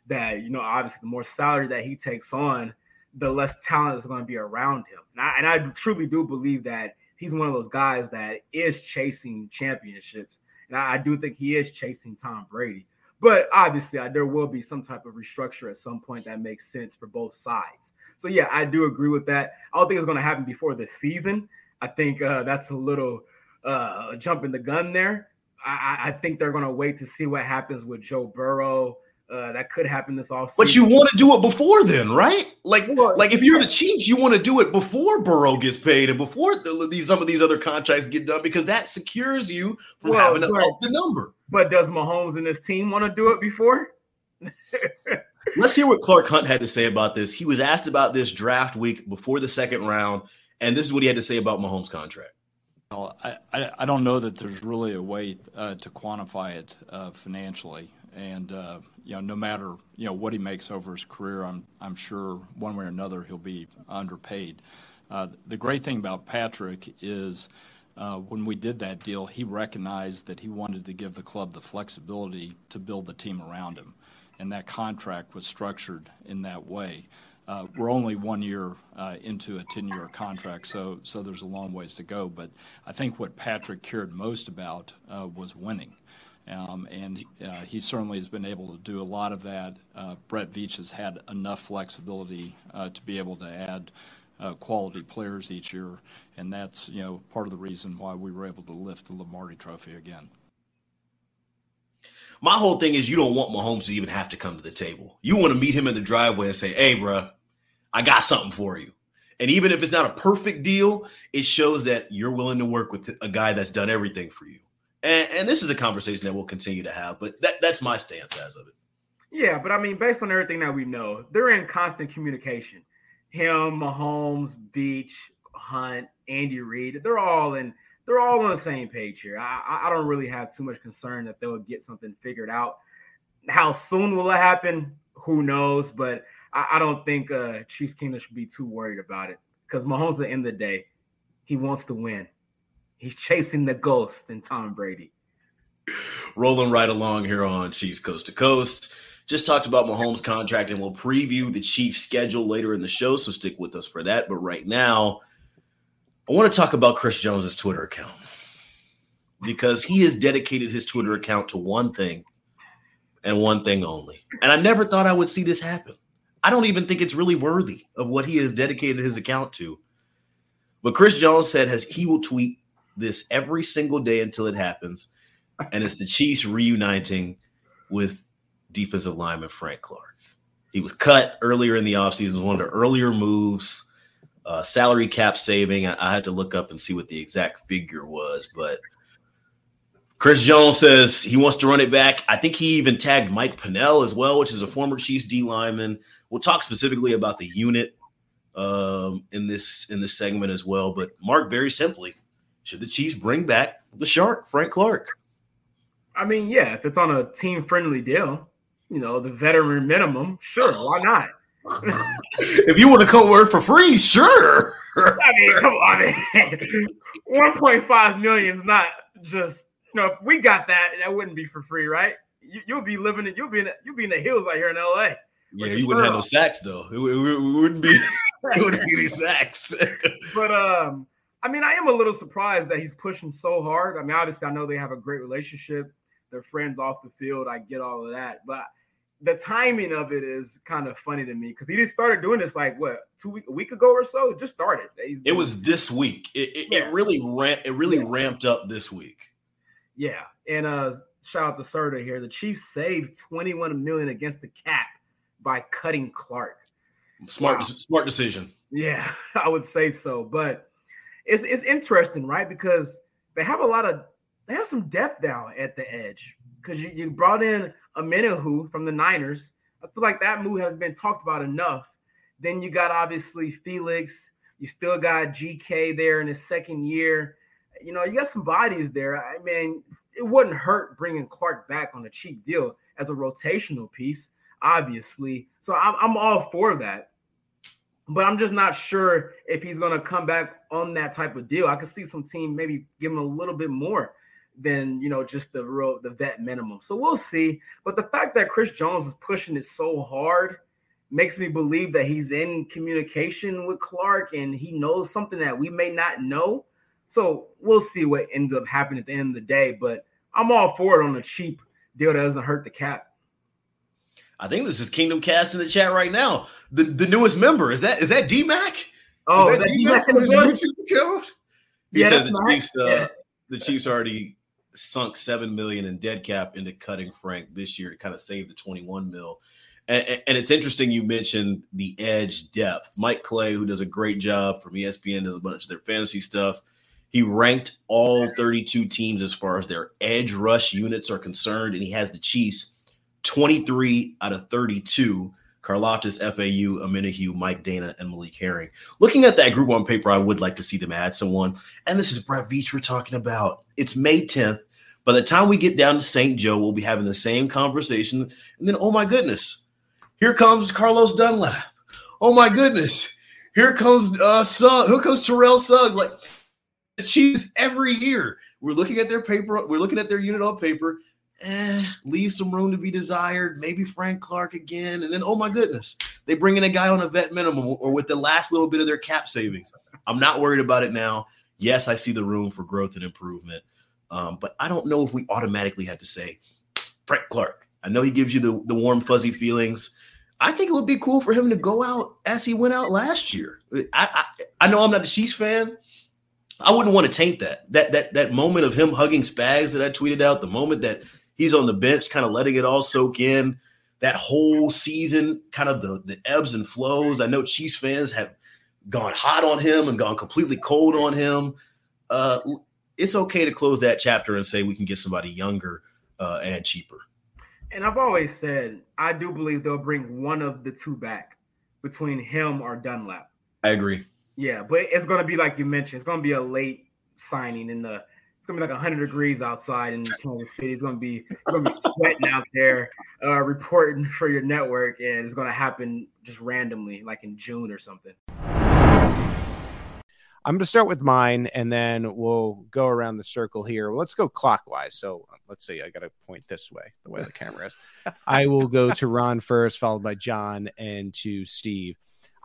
that you know, obviously, the more salary that he takes on, the less talent is going to be around him. And I, and I truly do believe that he's one of those guys that is chasing championships and I, I do think he is chasing Tom Brady. But obviously, there will be some type of restructure at some point that makes sense for both sides. So yeah, I do agree with that. I don't think it's going to happen before the season. I think uh, that's a little uh, jumping the gun there. I, I think they're going to wait to see what happens with Joe Burrow uh, that could happen this offseason. But you want to do it before then, right? Like, well, like if you're the Chiefs, you want to do it before Burrow gets paid and before the, these some of these other contracts get done because that secures you from well, having to but, up the number. But does Mahomes and his team want to do it before? Let's hear what Clark Hunt had to say about this. He was asked about this draft week before the second round, and this is what he had to say about Mahomes' contract. Well, I, I, don't know that there's really a way uh, to quantify it uh, financially, and uh, you know, no matter you know what he makes over his career, I'm I'm sure one way or another he'll be underpaid. Uh, the great thing about Patrick is uh, when we did that deal, he recognized that he wanted to give the club the flexibility to build the team around him, and that contract was structured in that way. Uh, we're only one year uh, into a 10-year contract, so so there's a long ways to go. But I think what Patrick cared most about uh, was winning. Um, and uh, he certainly has been able to do a lot of that. Uh, Brett Veach has had enough flexibility uh, to be able to add uh, quality players each year, and that's you know part of the reason why we were able to lift the Lombardi Trophy again. My whole thing is you don't want Mahomes to even have to come to the table. You want to meet him in the driveway and say, "Hey, bro, I got something for you." And even if it's not a perfect deal, it shows that you're willing to work with a guy that's done everything for you. And, and this is a conversation that we'll continue to have, but that, that's my stance as of it. Yeah, but I mean, based on everything that we know, they're in constant communication. Him, Mahomes, Veach, Hunt, Andy Reid, they're all in. They're all on the same page here. I, I don't really have too much concern that they'll get something figured out. How soon will it happen? Who knows? But I, I don't think uh, Chiefs Kingdom should be too worried about it because Mahomes, at the end of the day, he wants to win. He's chasing the ghost in Tom Brady. Rolling right along here on Chiefs Coast to Coast. Just talked about Mahomes' contract, and we'll preview the Chiefs' schedule later in the show. So stick with us for that. But right now, I want to talk about Chris Jones's Twitter account because he has dedicated his Twitter account to one thing and one thing only. And I never thought I would see this happen. I don't even think it's really worthy of what he has dedicated his account to. But Chris Jones said has he will tweet this every single day until it happens. And it's the Chiefs reuniting with defensive lineman Frank Clark. He was cut earlier in the offseason, one of the earlier moves, uh, salary cap saving. I, I had to look up and see what the exact figure was, but Chris Jones says he wants to run it back. I think he even tagged Mike Pennel as well, which is a former Chiefs D lineman. We'll talk specifically about the unit um, in this in this segment as well. But Mark, very simply, should the Chiefs bring back the shark, Frank Clark? I mean, yeah, if it's on a team friendly deal, you know, the veteran minimum, sure, why not? if you want to come work for free, sure. I mean, come on, man. 1.5 million is not just you know, if we got that, that wouldn't be for free, right? You, will be living in you'll be in you'll be in the hills out here in LA. Yeah, you wouldn't have no sacks though. It, it, it wouldn't be it wouldn't be any sacks. but um, I mean, I am a little surprised that he's pushing so hard. I mean, obviously, I know they have a great relationship. They're friends off the field. I get all of that, but the timing of it is kind of funny to me because he just started doing this like what two week a week ago or so. It just started. it was this week. It, it, yeah. it really ran, it really yeah. ramped up this week. Yeah, and uh, shout out to Serda here. The Chiefs saved 21 million against the cap by cutting Clark. Smart, wow. smart decision. Yeah, I would say so. But it's it's interesting, right? Because they have a lot of they have some depth down at the edge. Because you, you brought in a Omenihu from the Niners. I feel like that move has been talked about enough. Then you got obviously Felix. You still got GK there in his second year you know, you got some bodies there. I mean, it wouldn't hurt bringing Clark back on a cheap deal as a rotational piece, obviously. So I'm, I'm all for that. But I'm just not sure if he's going to come back on that type of deal. I could see some team maybe give him a little bit more than you know just the real the vet minimum. So we'll see. But the fact that Chris Jones is pushing it so hard makes me believe that he's in communication with Clark and he knows something that we may not know. So we'll see what ends up happening at the end of the day. But I'm all for it on a cheap deal that doesn't hurt the cap. I think this is Kingdom Cast in the chat right now. The the newest member is that is that D Mac? Oh, is that D-Mac in his YouTube account? He yeah, says the Chiefs uh, yeah. the Chiefs already sunk seven million in dead cap into cutting Frank this year to kind of save the 21 mil. And, and, it's interesting you mentioned the edge depth. Mike Clay, who does a great job from ESPN, does a bunch of their fantasy stuff. He ranked all 32 teams as far as their edge rush units are concerned, and he has the Chiefs 23 out of 32. Karlaftis, FAU, Omenihu, Mike Danna, and Malik Herring. Looking at that group on paper, I would like to see them add someone. And this is Brett Veach we're talking about. It's May 10th. By the time we get down to St. Joe, we'll be having the same conversation. And then, oh my goodness, here comes Carlos Dunlap. Oh my goodness, here comes uh Suggs. Here comes Terrell Suggs. Like the Chiefs every year. We're looking at their paper, we're looking at their unit on paper. Eh, leave some room to be desired. Maybe Frank Clark again. And then, oh my goodness, they bring in a guy on a vet minimum or with the last little bit of their cap savings. I'm not worried about it now. Yes, I see the room for growth and improvement. Um, but I don't know if we automatically have to say Frank Clark. I know he gives you the, the warm, fuzzy feelings. I think it would be cool for him to go out as he went out last year. I, I, I know I'm not a Chiefs fan, I wouldn't want to taint that. That that that moment of him hugging Spags that I tweeted out, the moment that he's on the bench, kind of letting it all soak in. That whole season, kind of the the ebbs and flows. I know Chiefs fans have gone hot on him and gone completely cold on him. Uh, it's okay to close that chapter and say we can get somebody younger uh, and cheaper. And I've always said I do believe they'll bring one of the two back between him or Dunlap. I agree. Yeah, but it's gonna be like you mentioned. It's gonna be a late signing in the. It's gonna be like 100 degrees outside in Kansas City. It's gonna be it's gonna be sweating out there, uh, reporting for your network, and it's gonna happen just randomly, like in June or something. I'm going to start with mine and then we'll go around the circle here. let's go clockwise. So let's see. I got to point this way, the way the camera is. I will go to Ron first, followed by John and to Steve.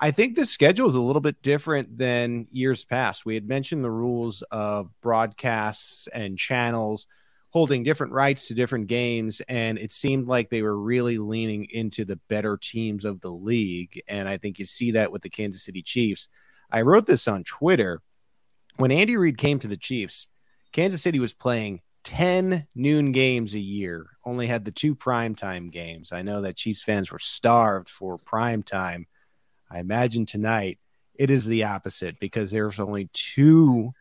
I think the schedule is a little bit different than years past. We had mentioned the rules of broadcasts and channels holding different rights to different games, and it seemed like they were really leaning into the better teams of the league. And I think you see that with the Kansas City Chiefs. I wrote this on Twitter. When Andy Reid came to the Chiefs, Kansas City was playing 10 noon games a year, only had the two primetime games. I know that Chiefs fans were starved for primetime I imagine tonight it is the opposite because there's only two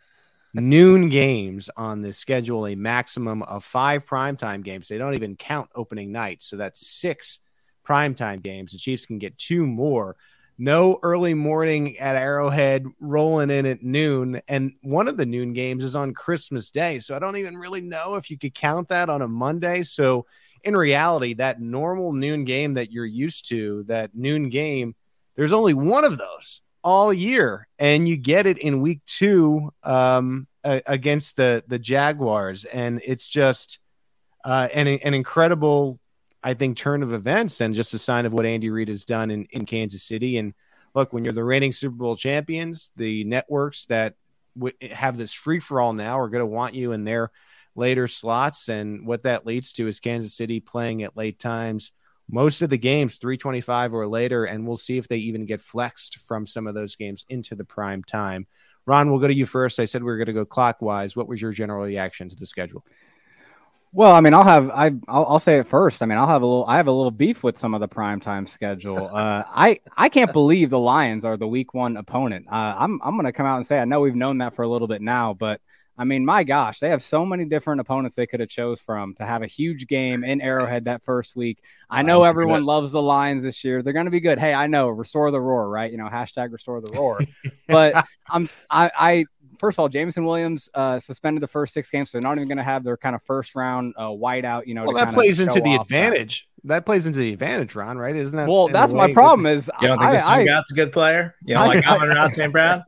noon games on the schedule, a maximum of five primetime games. They don't even count opening night. So that's six primetime games. The Chiefs can get two more. no early morning at Arrowhead rolling in at noon. And one of the noon games is on Christmas Day. So I don't even really know if you could count that on a Monday. So in reality, that normal noon game that you're used to, that noon game, there's only one of those all year. And you get it in week two um, against the, the Jaguars. And it's just uh, an, an incredible I think, turn of events and just a sign of what Andy Reid has done in, in Kansas City. And look, when you're the reigning Super Bowl champions, the networks that w- have this free for all now are going to want you in their later slots. And what that leads to is Kansas City playing at late times. Most of the games, 325 or later, and we'll see if they even get flexed from some of those games into the prime time. Ron, we'll go to you first. I said we were going to go clockwise. What was your general reaction to the schedule? Well, I mean, I'll have I I'll, I'll, say it first. I mean, I'll have a little I have a little beef with some of the primetime schedule. Uh, I I can't believe the Lions are the Week One opponent. Uh, I'm I'm going to come out and say I know we've known that for a little bit now, but I mean, my gosh, they have so many different opponents they could have chose from to have a huge game in Arrowhead that first week. I know Lions everyone loves the Lions this year. They're going to be good. Hey, I know, restore the roar, right? You know, hashtag restore the roar. but I'm I I first of all, Jameson Williams uh, suspended the first six games, so they're not even going to have their kind of first round uh, whiteout. You know, well, that plays into the advantage. That. plays into the advantage, Ron. Right? Isn't that? Well, that's my problem. Is you don't think I, Scott's a good player? You know, like Amon-Ra St. Brown.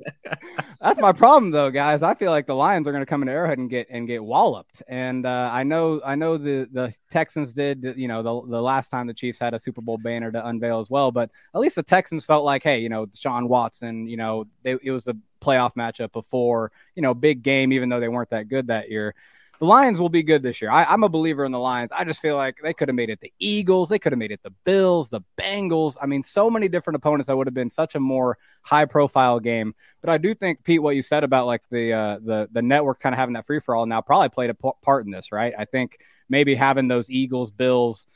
that's my problem, though, guys. I feel like the Lions are going to come into Arrowhead and get and get walloped. And uh, I know, I know the the Texans did. You know, the the last time the Chiefs had a Super Bowl banner to unveil as well, but at least the Texans felt like, hey, you know, Sean Watson. You know, they, it was a playoff matchup before, you know, big game, even though they weren't that good that year. The Lions will be good this year. I, am a believer in the Lions. I just feel like they could have made it the Eagles. They could have made it the Bills, the Bengals. I mean, so many different opponents that would have been such a more high profile game. But I do think, Pete, what you said about like the uh, the the network kind of having that free for all now probably played a p- part in this, right? I think maybe having those Eagles, Bills,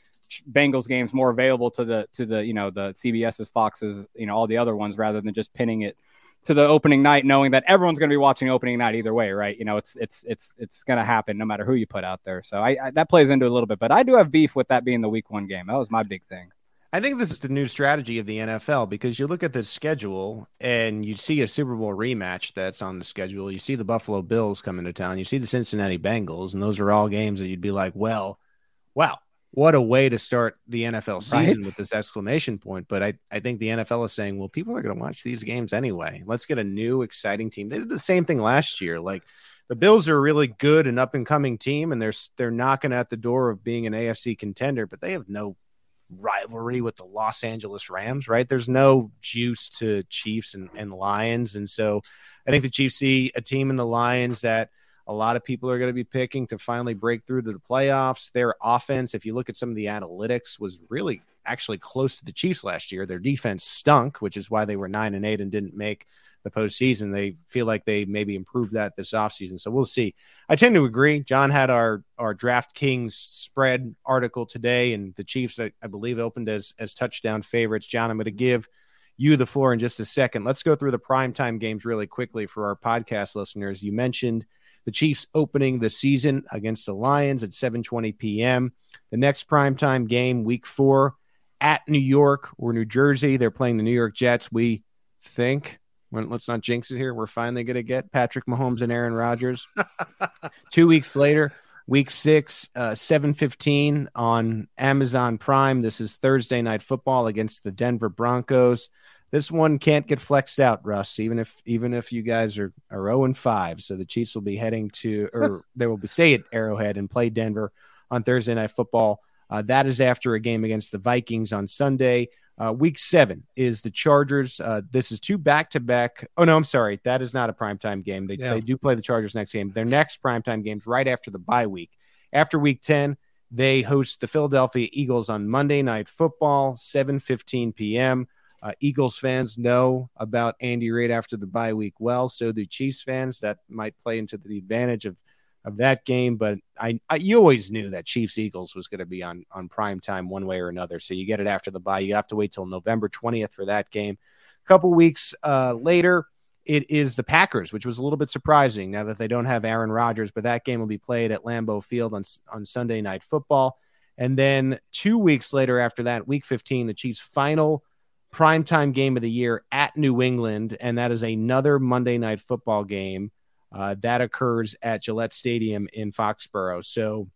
Bengals games more available to the to the you know the CBS's, Foxes, you know all the other ones rather than just pinning it to the opening night, knowing that everyone's going to be watching opening night either way, right? You know, it's it's it's it's going to happen no matter who you put out there. So I, I, that plays into a little bit, but I do have beef with that being the week one game. That was my big thing. I think this is the new strategy of the NFL because you look at the schedule and you see a Super Bowl rematch that's on the schedule. You see the Buffalo Bills coming to town. You see the Cincinnati Bengals, and those are all games that you'd be like, well, wow, what a way to start the NFL season right? with this exclamation point. But I, I think the NFL is saying, well, people are going to watch these games anyway. Let's get a new, exciting team. They did the same thing last year. Like the Bills are a really good and up and coming team, and they're they're knocking at the door of being an AFC contender, but they have no rivalry with the Los Angeles Rams, right? There's no juice to Chiefs and, and Lions. And so I think the Chiefs see a team in the Lions that – a lot of people are going to be picking to finally break through to the playoffs. Their offense, if you look at some of the analytics, was really actually close to the Chiefs last year. Their defense stunk, which is why they were nine and eight and didn't make the postseason. They feel like they maybe improved that this offseason. So we'll see. I tend to agree. John had our our DraftKings spread article today, and the Chiefs, I, I believe, opened as as touchdown favorites. John, I'm going to give you the floor in just a second. Let's go through the primetime games really quickly for our podcast listeners. You mentioned the Chiefs opening the season against the Lions at 7:20 p.m. The next primetime game, Week Four, at New York or New Jersey. They're playing the New York Jets. We think. let's not jinx it here. We're finally going to get Patrick Mahomes and Aaron Rodgers. Two weeks later, Week Six, uh, 7:15 on Amazon Prime. This is Thursday night football against the Denver Broncos this one can't get flexed out, Russ. Even if even if you guys are are zero oh and five, so the Chiefs will be heading to or they will be stay at Arrowhead and play Denver on Thursday Night Football. Uh, that is after a game against the Vikings on Sunday. Uh, week seven is the Chargers. Uh, this is two back to back. Oh no, I'm sorry, that is not a primetime game. They yeah. they do play the Chargers next game. Their next primetime games right after the bye week. After week ten, they host the Philadelphia Eagles on Monday Night Football, 7:15 p.m. Uh, Eagles fans know about Andy Reid after the bye week well. So do Chiefs fans. That might play into the advantage of of that game. But I, I you always knew that Chiefs Eagles was going to be on on prime time one way or another. So you get it after the bye. You have to wait till November twentieth for that game. A couple weeks uh, later. It is the Packers, which was a little bit surprising now that they don't have Aaron Rodgers, but that game will be played at Lambeau Field on, on Sunday Night Football. And then two weeks later, after that, week 15, the Chiefs' final primetime game of the year at New England, and that is another Monday night football game uh, that occurs at Gillette Stadium in Foxborough. So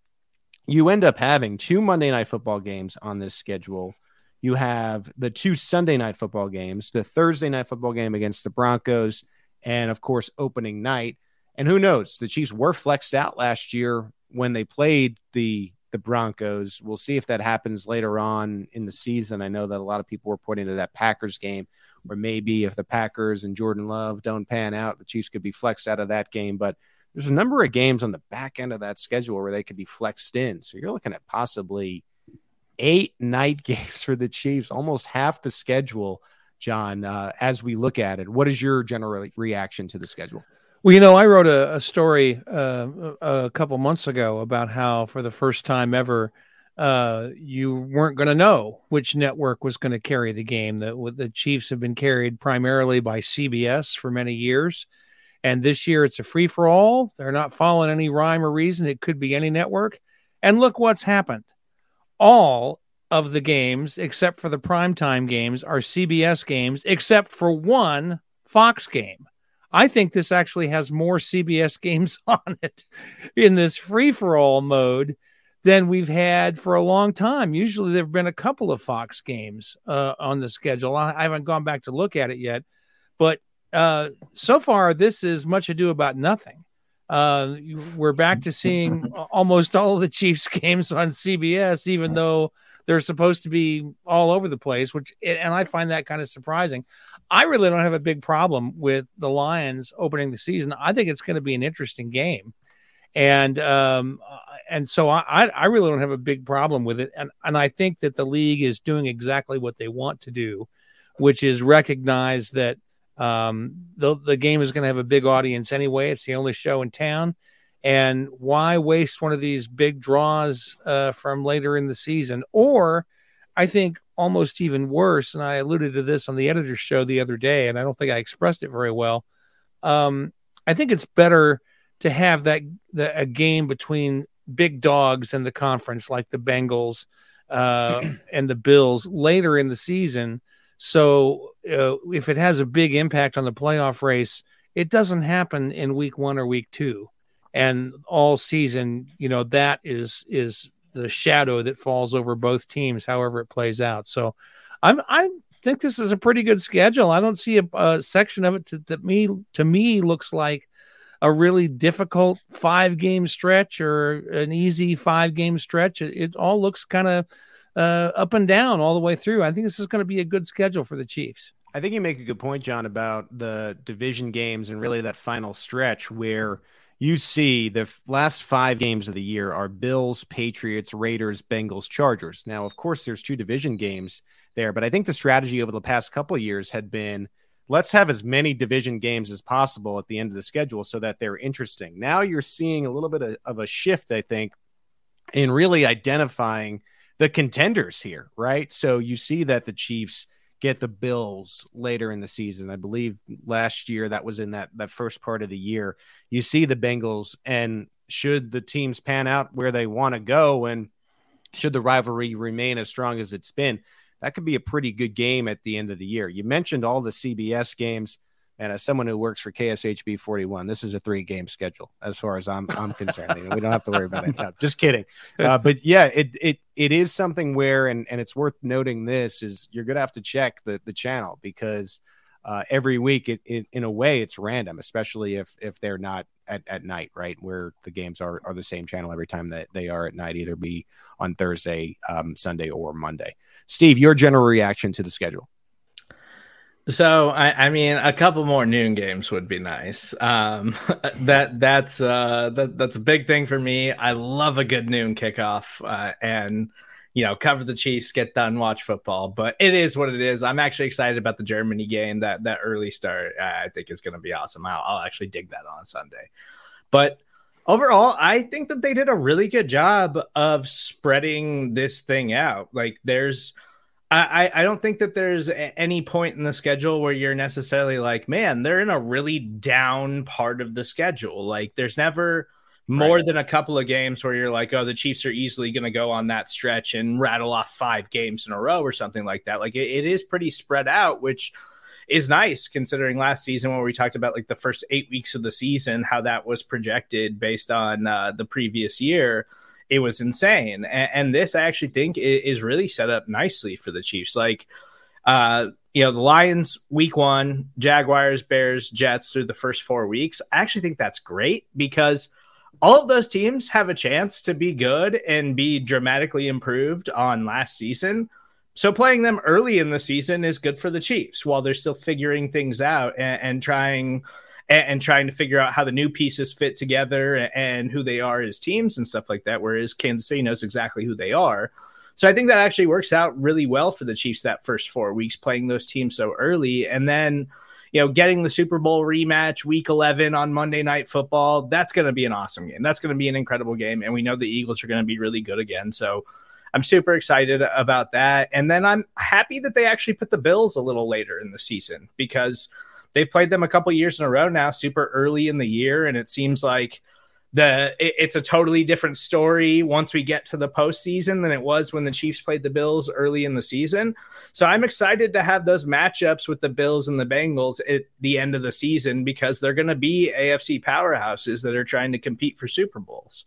you end up having two Monday night football games on this schedule. You have the two Sunday night football games, the Thursday night football game against the Broncos, and of course, opening night. And who knows? The Chiefs were flexed out last year when they played the the Broncos. We'll see if that happens later on in the season. I know that a lot of people were pointing to that Packers game where maybe if the Packers and Jordan Love don't pan out, the Chiefs could be flexed out of that game. But there's a number of games on the back end of that schedule where they could be flexed in. So you're looking at possibly eight night games for the Chiefs, almost half the schedule, John, uh, as we look at it. What is your general reaction to the schedule? Well, you know, I wrote a, a story uh, a couple months ago about how, for the first time ever, uh, you weren't going to know which network was going to carry the game. That the Chiefs have been carried primarily by CBS for many years, and this year it's a free for all. They're not following any rhyme or reason. It could be any network. And look what's happened. All of the games, except for the primetime games, are CBS games, except for one Fox game. I think this actually has more CBS games on it in this free for all mode than we've had for a long time. Usually there have been a couple of Fox games uh, on the schedule. I, I, haven't gone back to look at it yet, but uh, so far this is much ado about nothing. Uh, we're back to seeing almost all of the Chiefs games on CBS, even though they're supposed to be all over the place, which and I find that kind of surprising. I really don't have a big problem with the Lions opening the season. I think it's going to be an interesting game, and um, and so I I really don't have a big problem with it, and and I think that the league is doing exactly what they want to do, which is recognize that um, the the game is going to have a big audience anyway. It's the only show in town and why waste one of these big draws uh, from later in the season? Or I think almost even worse, and I alluded to this on the editor's show the other day, and I don't think I expressed it very well. Um, I think it's better to have that the, a game between big dogs in the conference like the Bengals uh, and the Bills later in the season. So uh, if it has a big impact on the playoff race, it doesn't happen in week one or week two and all season, you know, that is is the shadow that falls over both teams, however it plays out. So, I'm I think this is a pretty good schedule. I don't see a, a section of it to, that me to me looks like a really difficult five game stretch or an easy five game stretch. It, it all looks kind of uh, up and down all the way through. I think this is going to be a good schedule for the Chiefs. I think you make a good point, John, about the division games and really that final stretch where you see the last five games of the year are Bills, Patriots, Raiders, Bengals, Chargers. Now, of course, there's two division games there, but I think the strategy over the past couple years had been let's have as many division games as possible at the end of the schedule so that they're interesting. Now you're seeing a little bit of, of a shift, I think, in really identifying the contenders here, right? So you see that the Chiefs get the Bills later in the season. I believe last year that was in that that first part of the year. You see the Bengals and should the teams pan out where they want to go and should the rivalry remain as strong as it's been, that could be a pretty good game at the end of the year. You mentioned all the CBS games. And as someone who works for KSHB 41, this is a three game schedule as far as I'm I'm concerned. we don't have to worry about it. No, just kidding. Uh, but yeah, it it it is something where and and it's worth noting this is you're gonna have to check the the channel because uh, every week it, it in a way it's random, especially if if they're not at, at night, right? Where the games are are the same channel every time that they are at night, either be on Thursday, um, Sunday, or Monday. Steve, your general reaction to the schedule. So I, I, mean, a couple more noon games would be nice. Um, that that's uh, that, that's a big thing for me. I love a good noon kickoff, uh, and you know, cover the Chiefs, get done, watch football. But it is what it is. I'm actually excited about the Germany game. That that early start, I think, is going to be awesome. I'll, I'll actually dig that on Sunday. But overall, I think that they did a really good job of spreading this thing out. Like, there's I, I don't think that there's any point in the schedule where you're necessarily like, man, they're in a really down part of the schedule. Like, there's never more right. than a couple of games where you're like, oh, the Chiefs are easily going to go on that stretch and rattle off five games in a row or something like that. Like it, it is pretty spread out, which is nice considering last season when we talked about like the first eight weeks of the season, how that was projected based on uh, the previous year. It was insane. And, and this I actually think is really set up nicely for the Chiefs. Like, uh, you know, the Lions week one, Jaguars, Bears, Jets through the first four weeks. I actually think that's great because all of those teams have a chance to be good and be dramatically improved on last season. So playing them early in the season is good for the Chiefs while they're still figuring things out and, and trying and, and, trying to figure out how the new pieces fit together and, and who they are as teams and stuff like that. Whereas Kansas City knows exactly who they are. So I think that actually works out really well for the Chiefs that first four weeks playing those teams so early. And then you know, getting the Super Bowl rematch week 11 on Monday Night Football, that's going to be an awesome game. That's going to be an incredible game. And we know the Eagles are going to be really good again. So I'm super excited about that. And then I'm happy that they actually put the Bills a little later in the season because they've played them a couple years in a row now, super early in the year. And it seems like the it, it's a totally different story once we get to the postseason than it was when the Chiefs played the Bills early in the season. So I'm excited to have those matchups with the Bills and the Bengals at the end of the season because they're going to be AFC powerhouses that are trying to compete for Super Bowls.